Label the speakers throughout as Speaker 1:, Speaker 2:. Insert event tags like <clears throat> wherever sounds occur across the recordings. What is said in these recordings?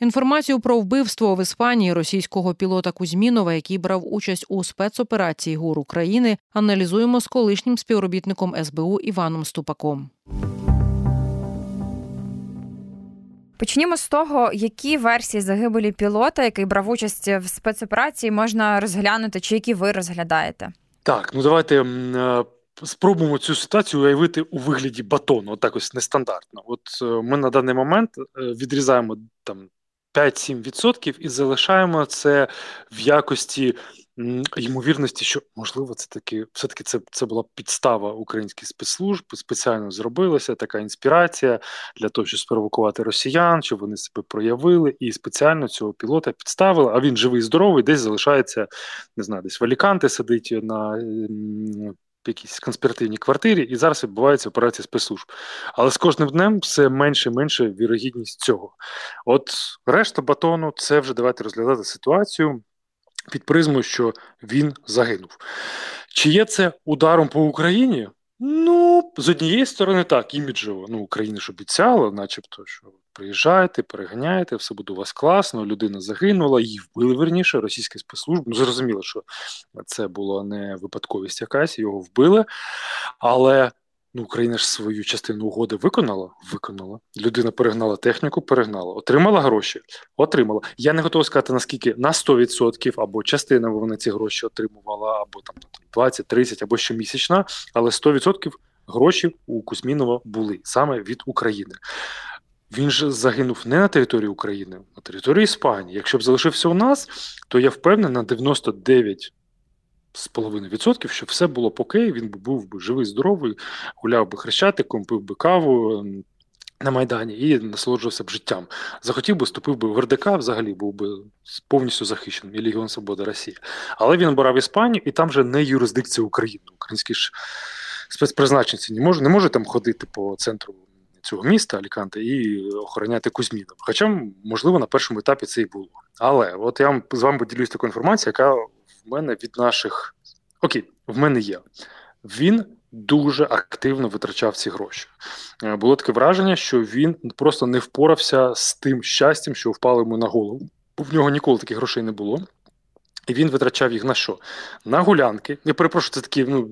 Speaker 1: Інформацію про вбивство в Іспанії російського пілота Кузьмінова, який брав участь у спецоперації ГУР України, аналізуємо з колишнім співробітником СБУ Іваном Ступаком.
Speaker 2: Почнімо з того, які версії загибелі пілота, який брав участь в спецоперації, можна розглянути, чи які ви розглядаєте?
Speaker 3: Так, ну давайте е, спробуємо цю ситуацію уявити у вигляді батону, отак ось нестандартно. От е, ми на даний момент е, відрізаємо там 5-7% і залишаємо це в якості ймовірності, що можливо це таки все-таки це це була підстава українських спецслужб, спеціально зробилася така інспірація для того, щоб спровокувати росіян, щоб вони себе проявили, і спеціально цього пілота підставили. А він живий, здоровий, десь залишається, не знаю, десь в Аліканте сидить на якійсь конспіративній квартирі, і зараз відбувається операція спецслужб. Але з кожним днем все менше і менше вірогідність цього. От решта батону, це вже давайте розглядати ситуацію під призмою, що він загинув. Чи є це ударом по Україні? Ну, з однієї сторони, так, іміджово. Ну, Україна ж обіцяла, начебто, що приїжджайте, переганяйте, все буде у вас класно, людина загинула, її вбили верніше, російські спецслужби. Ну, зрозуміло, що це була не випадковість якась, його вбили. Але Ну, Україна ж свою частину угоди виконала. Виконала. Людина перегнала техніку, перегнала, отримала гроші, отримала. Я не готовий сказати, наскільки на 100% або частина вона ці гроші отримувала, або там 20-30, або щомісячна, але 100% гроші у Кузьмінова були саме від України. Він же загинув не на території України, а на території Іспанії. Якщо б залишився у нас, то я впевнений на 99 з половиною відсотків, що все було окей, він був би живий, здоровий, гуляв би хрещатиком, пив би каву. Ем, на Майдані і насолоджувався б життям. Захотів би, вступив би в РДК, взагалі був би повністю захищеним і Легіон Свобода Росії. Але він обирав Іспанію, і там вже не юрисдикція України. Українські ж спецпризначенці не можуть не може там ходити по центру цього міста Аліканте і охороняти Кузьмінов. Хоча, можливо, на першому етапі це і було. Але от я вам з вами поділюсь такою інформацією, яка в мене від наших окей, в мене є. Він дуже активно витрачав ці гроші. Е, було таке враження, що він просто не впорався з тим щастям, що впало йому на голову. В нього ніколи таких грошей не було. І він витрачав їх на що? На гулянки. Я перепрошую, це такі ну,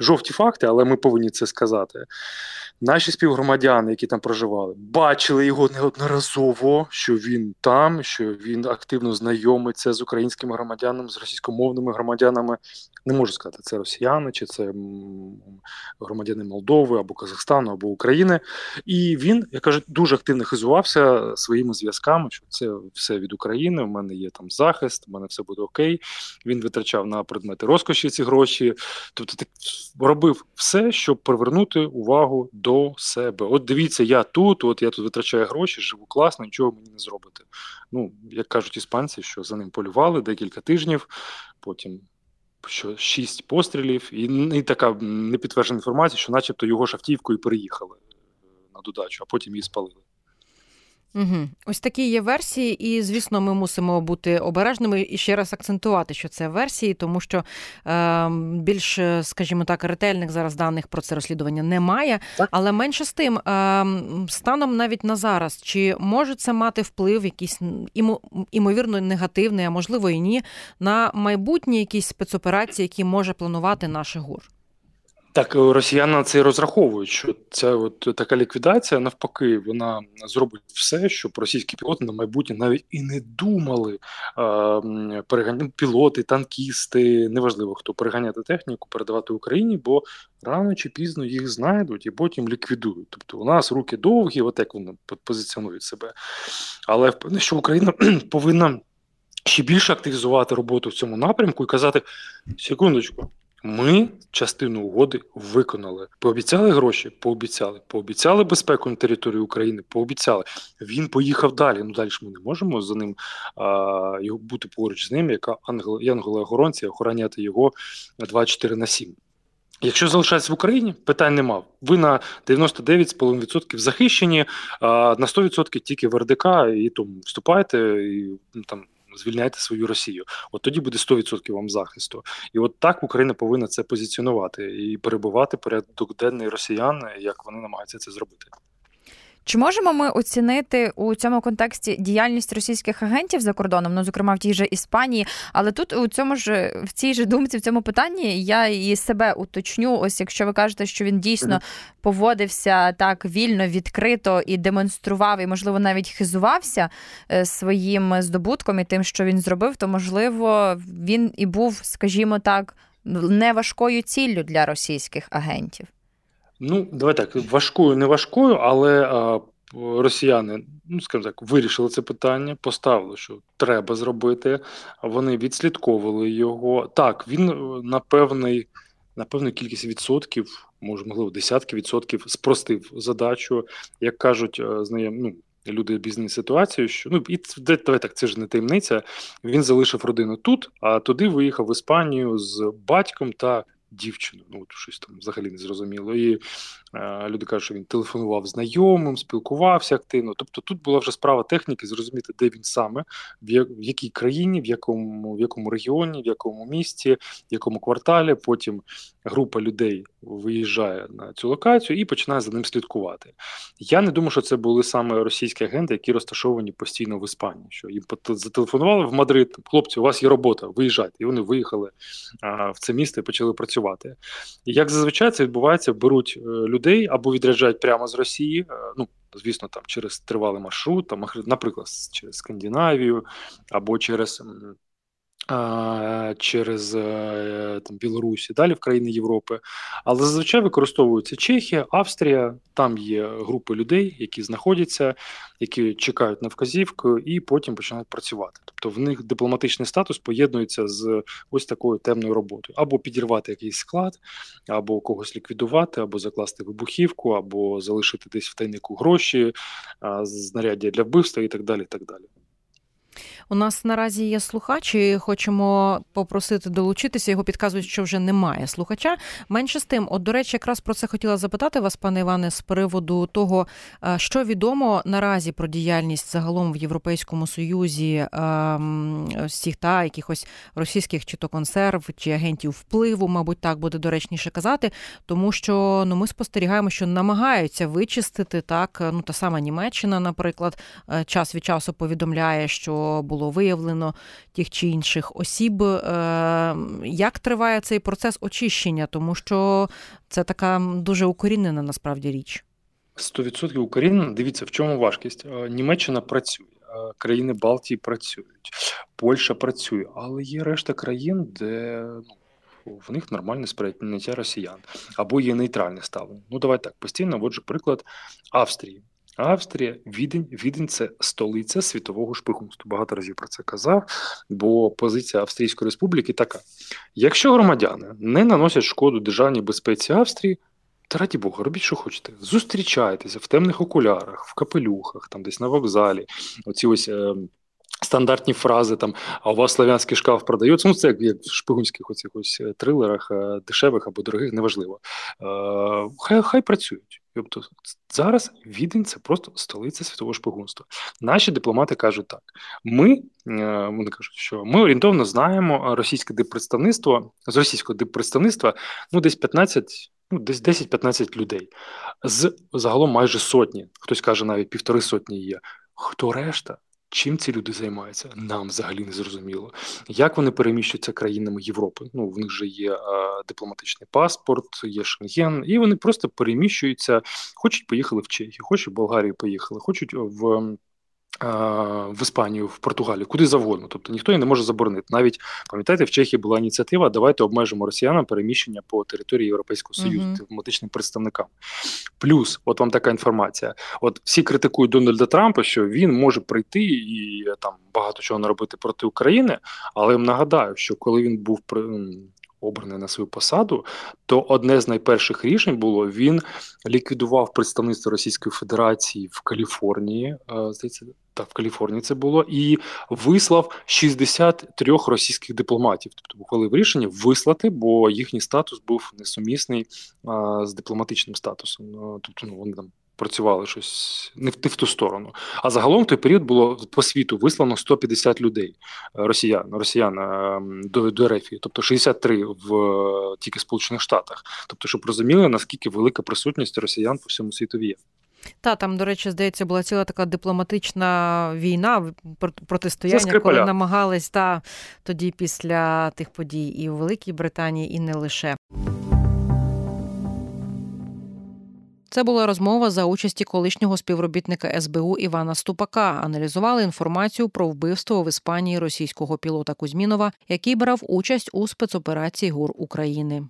Speaker 3: жовті факти, але ми повинні це сказати. Наші співгромадяни, які там проживали, бачили його неодноразово, що він там, що він активно знайомиться з українськими громадянами, з російськомовними громадянами. Не можу сказати, це росіяни, чи це громадяни Молдови або Казахстану, або України. І він, я кажу, дуже активно хизувався своїми зв'язками, що це все від України. У мене є там захист, у мене все буде окей. Він витрачав на предмети розкоші ці гроші. Тобто, так робив все, щоб привернути увагу до себе. От дивіться, я тут, от я тут витрачаю гроші, живу класно, нічого мені не зробите. Ну, як кажуть іспанці, що за ним полювали декілька тижнів, потім що шість пострілів, і, і така непідтверджена інформація, що начебто його шавтівкою переїхали е, на додачу, а потім її спалили.
Speaker 1: Угу. Ось такі є версії, і звісно, ми мусимо бути обережними і ще раз акцентувати, що це версії, тому що е, більш, скажімо так, ретельних зараз даних про це розслідування немає. Але менше з тим, е, станом навіть на зараз, чи може це мати вплив, якийсь імовірно негативний, а можливо і ні, на майбутні якісь спецоперації, які може планувати наш ГУР?
Speaker 3: Так, е, росіяни на це і розраховують, що ця от така ліквідація, навпаки, вона зробить все, щоб російські пілоти на майбутнє навіть і не думали е, переганяти пілоти, танкісти, неважливо хто переганяти техніку, передавати Україні, бо рано чи пізно їх знайдуть і потім ліквідують. Тобто у нас руки довгі, от як вони позиціонують себе. Але що Україна <clears throat> повинна ще більше активізувати роботу в цьому напрямку і казати: секундочку. Ми частину угоди виконали. Пообіцяли гроші, пообіцяли. Пообіцяли безпеку на території України, пообіцяли. Він поїхав далі. Ну далі ж ми не можемо за ним а, його бути поруч з ним, яка охоронці охороняти його 24 на 7. Якщо залишається в Україні, питань нема. Ви на 99,5% захищені, а на 100% тільки в РДК, і тому вступайте і ну, там звільняйте свою Росію. От тоді буде 100% вам захисту. І от так Україна повинна це позиціонувати і перебувати порядок денний росіян, як вони намагаються це зробити.
Speaker 2: Чи можемо ми оцінити у цьому контексті діяльність російських агентів за кордоном, ну зокрема в тій же Іспанії? Але тут у цьому ж в цій же думці, в цьому питанні я і себе уточню. Ось якщо ви кажете, що він дійсно поводився так вільно, відкрито і демонстрував, і можливо навіть хизувався е, своїм здобутком і тим, що він зробив, то можливо він і був, скажімо так, не важкою ціллю для російських агентів.
Speaker 3: Ну, давай так, важкою, не важкою, але а, росіяни, ну скажімо так, вирішили це питання, поставили, що треба зробити. Вони відслідковували його. Так, він е, на певний, на певну кількість відсотків, може, можливо, десятки відсотків, спростив задачу, як кажуть, е, знаєм, ну. Люди бізнес ситуацію, що ну і давай так, це ж не таємниця. Він залишив родину тут, а туди виїхав в Іспанію з батьком та дівчину. Ну от щось там взагалі не зрозуміло. І е, люди кажуть, що він телефонував знайомим, спілкувався активно. Тобто тут була вже справа техніки, зрозуміти, де він саме, в, я, в якій країні, в якому в якому регіоні, в якому місті, в якому кварталі. Потім група людей виїжджає на цю локацію і починає за ним слідкувати. Я не думаю, що це були саме російські агенти, які розташовані постійно в Іспанії. Що їм зателефонували в Мадрид, хлопці, у вас є робота, виїжджайте. І вони виїхали а, в це місто і почали працювати. І як зазвичай це відбувається, беруть е, людей або відряджають прямо з Росії. Е, ну звісно, там через тривалий маршрут, там, наприклад, через Скандинавію або через через е, там Білорусь і далі в країни Європи. Але зазвичай використовуються Чехія, Австрія. Там є групи людей, які знаходяться, які чекають на вказівку, і потім починають працювати. Тобто в них дипломатичний статус поєднується з ось такою темною роботою: або підірвати якийсь склад, або когось ліквідувати, або закласти вибухівку, або залишити десь в тайнику гроші, знаряддя для вбивства і так далі. І так далі.
Speaker 1: У нас наразі є слухач, і хочемо попросити долучитися. Його підказують, що вже немає слухача. Менше з тим, от до речі, якраз про це хотіла запитати вас, пане Іване, з приводу того, е, що відомо наразі про діяльність загалом в Європейському Союзі всіх ем, та якихось російських чи то консерв, чи агентів впливу, мабуть, так буде доречніше казати, тому що ну ми спостерігаємо, що намагаються вичистити так. Ну та сама Німеччина, наприклад, е, час від часу повідомляє, що було виявлено тих чи інших осіб. Е, як триває цей процес очищення? Тому що це така дуже укорінена насправді річ.
Speaker 3: 100% укорінена. Дивіться, в чому важкість. Е, Німеччина працює, е, країни Балтії працюють, Польща працює, але є решта країн, де ну, в них нормальне сприйняття росіян або є нейтральне ставлення. Ну давай так постійно. Отже, приклад Австрії. Австрія, Відень, Відень це столиця світового шпигунства. Багато разів про це казав, бо позиція Австрійської республіки така: якщо громадяни не наносять шкоду державній безпеці Австрії, та раді Бога, робіть, що хочете. Зустрічайтеся в темних окулярах, в капелюхах, там десь на вокзалі. Оці ось. Е, Стандартні фрази там, а у вас славянський шкаф продається. Ну, це як, як в шпигунських оцих ось е, трилерах, е, дешевих або дорогих, неважливо. Е, Хай хай працюють. Тобто зараз Відень це просто столиця світового шпигунства. Наші дипломати кажуть так: ми е, вони кажуть, що ми орієнтовно знаємо російське диппредставництво з російського диппредставництва ну десь 15, ну десь 10-15 людей з загалом майже сотні. Хтось каже, навіть півтори сотні є. Хто решта? Чим ці люди займаються, нам взагалі не зрозуміло. Як вони переміщуються країнами Європи? Ну в них же є а, дипломатичний паспорт, є Шенген, і вони просто переміщуються. Хочуть поїхали в Чехію, хочуть в Болгарію поїхали, хочуть в в Іспанію, в Португалію, куди завгодно. Тобто ніхто її не може заборонити. Навіть пам'ятаєте, в Чехії була ініціатива. Давайте обмежимо росіянам переміщення по території Європейського Союзу uh-huh. дипломатичним представникам. Плюс, от вам така інформація: от всі критикують Дональда Трампа, що він може прийти і там багато чого наробити проти України. Але я вам нагадаю, що коли він був обраний на свою посаду, то одне з найперших рішень було він ліквідував представництво Російської Федерації в Каліфорнії. Е, здається, так, в Каліфорнії це було, і вислав 63 російських дипломатів. Тобто ухвалив рішення вислати, бо їхній статус був несумісний а, з дипломатичним статусом. Ну, тобто, ну вони там працювали щось не в, не в ту сторону. А загалом в той період було по світу вислано 150 людей е, росіян росіян е, до до РФ, тобто 63 в тільки Сполучених Штатах. Тобто, щоб розуміли, наскільки велика присутність росіян по всьому світу є.
Speaker 1: Та там, до речі, здається, була ціла така дипломатична війна протистояння, коли намагались та тоді після тих подій і в Великій Британії, і не лише. Це була розмова за участі колишнього співробітника СБУ Івана Ступака. Аналізували інформацію про вбивство в Іспанії російського пілота Кузьмінова, який брав участь у спецоперації ГУР України.